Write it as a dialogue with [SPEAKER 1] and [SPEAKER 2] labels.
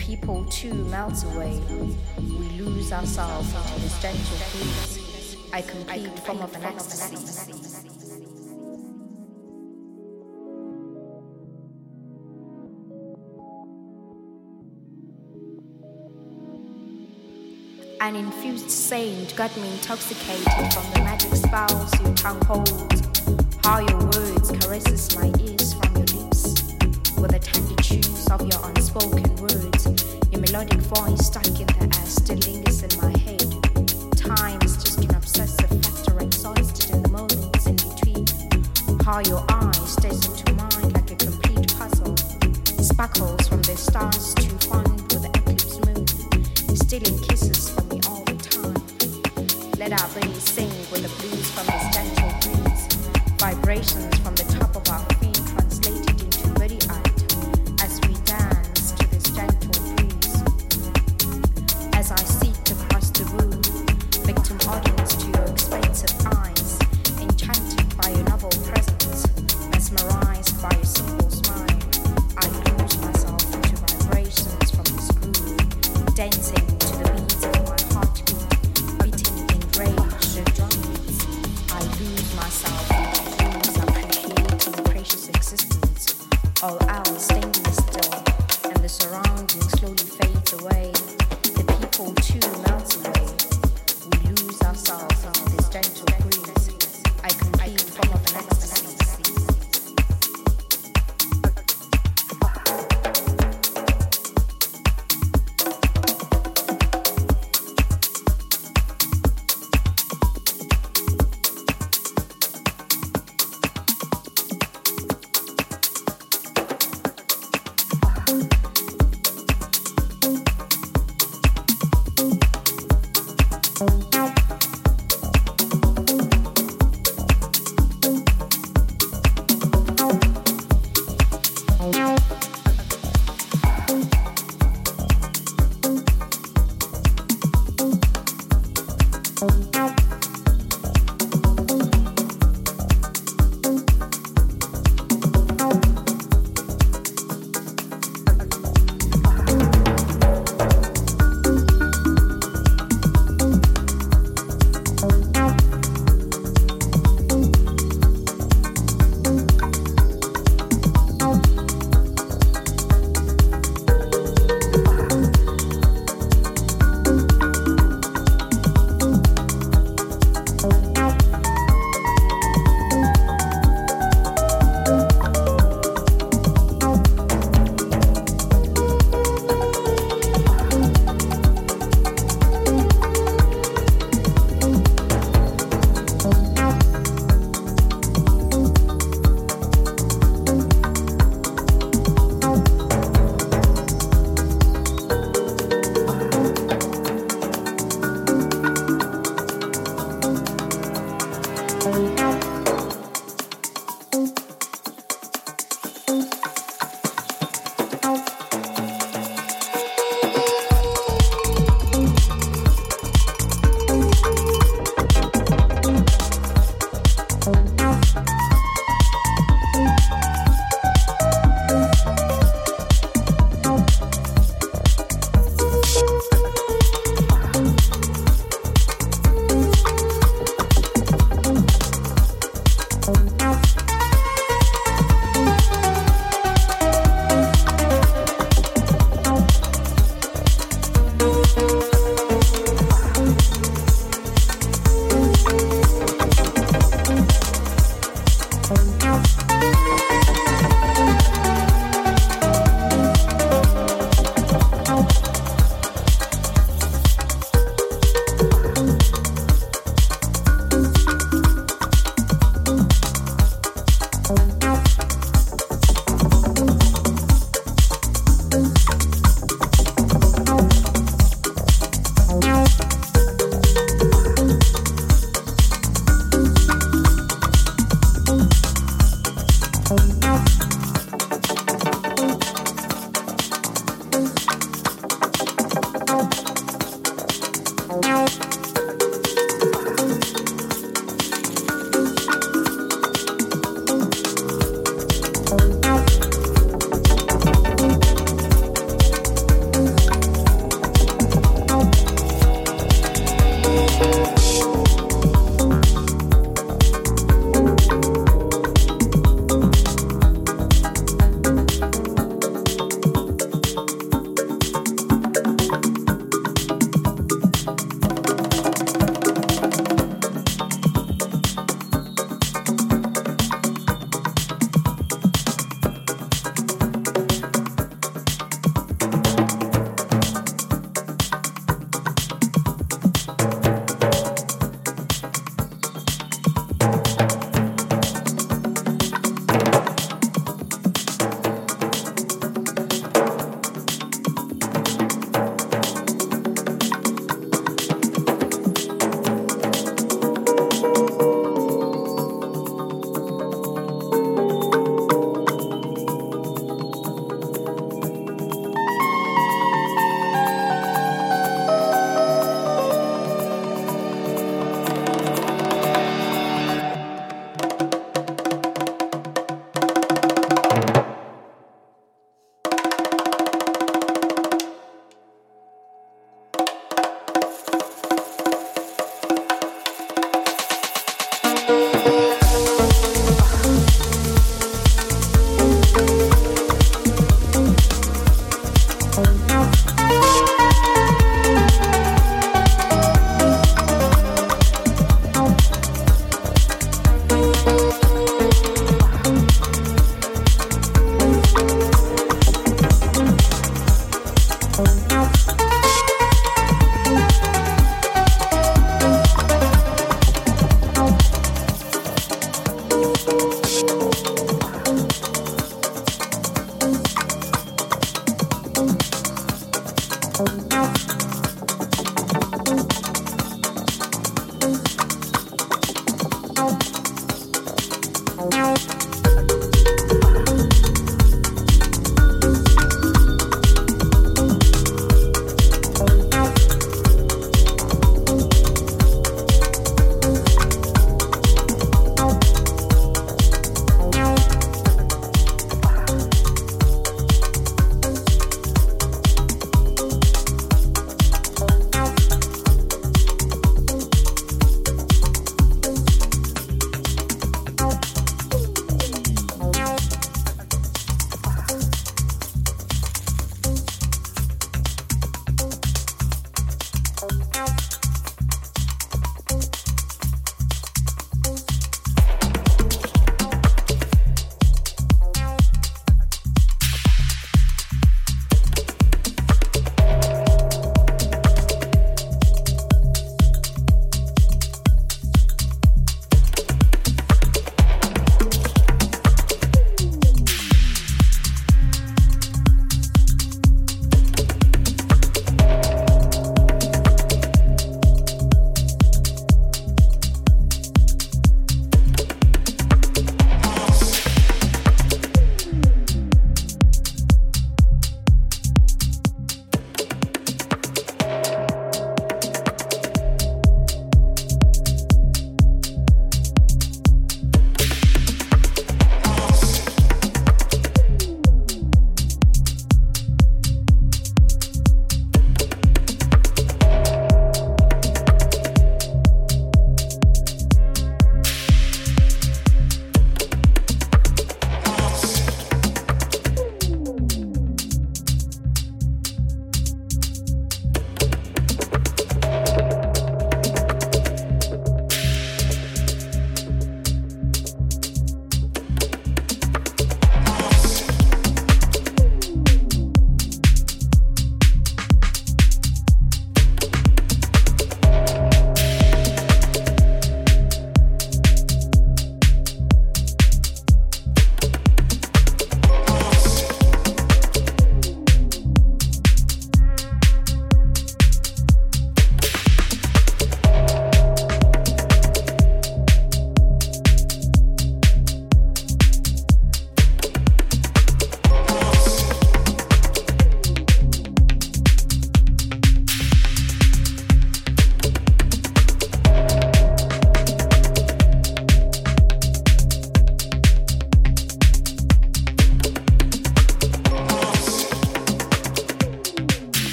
[SPEAKER 1] people too melt away. We lose ourselves to this gentle peace. I complete from of an ecstasy. An infused saint got me intoxicated from the magic spells you can hold. How your words caresses my ears from your with the tender tunes of your unspoken words. Your melodic voice stuck in the air still lingers in my head. Time is just an obsessive factor exhausted in the moments in between. How your eye stays into mine like a complete puzzle. Sparkles from the stars to find with the eclipse moon, stealing kisses from me all the time. Let our bodies sing with the blues from the gentle breeze. Vibrations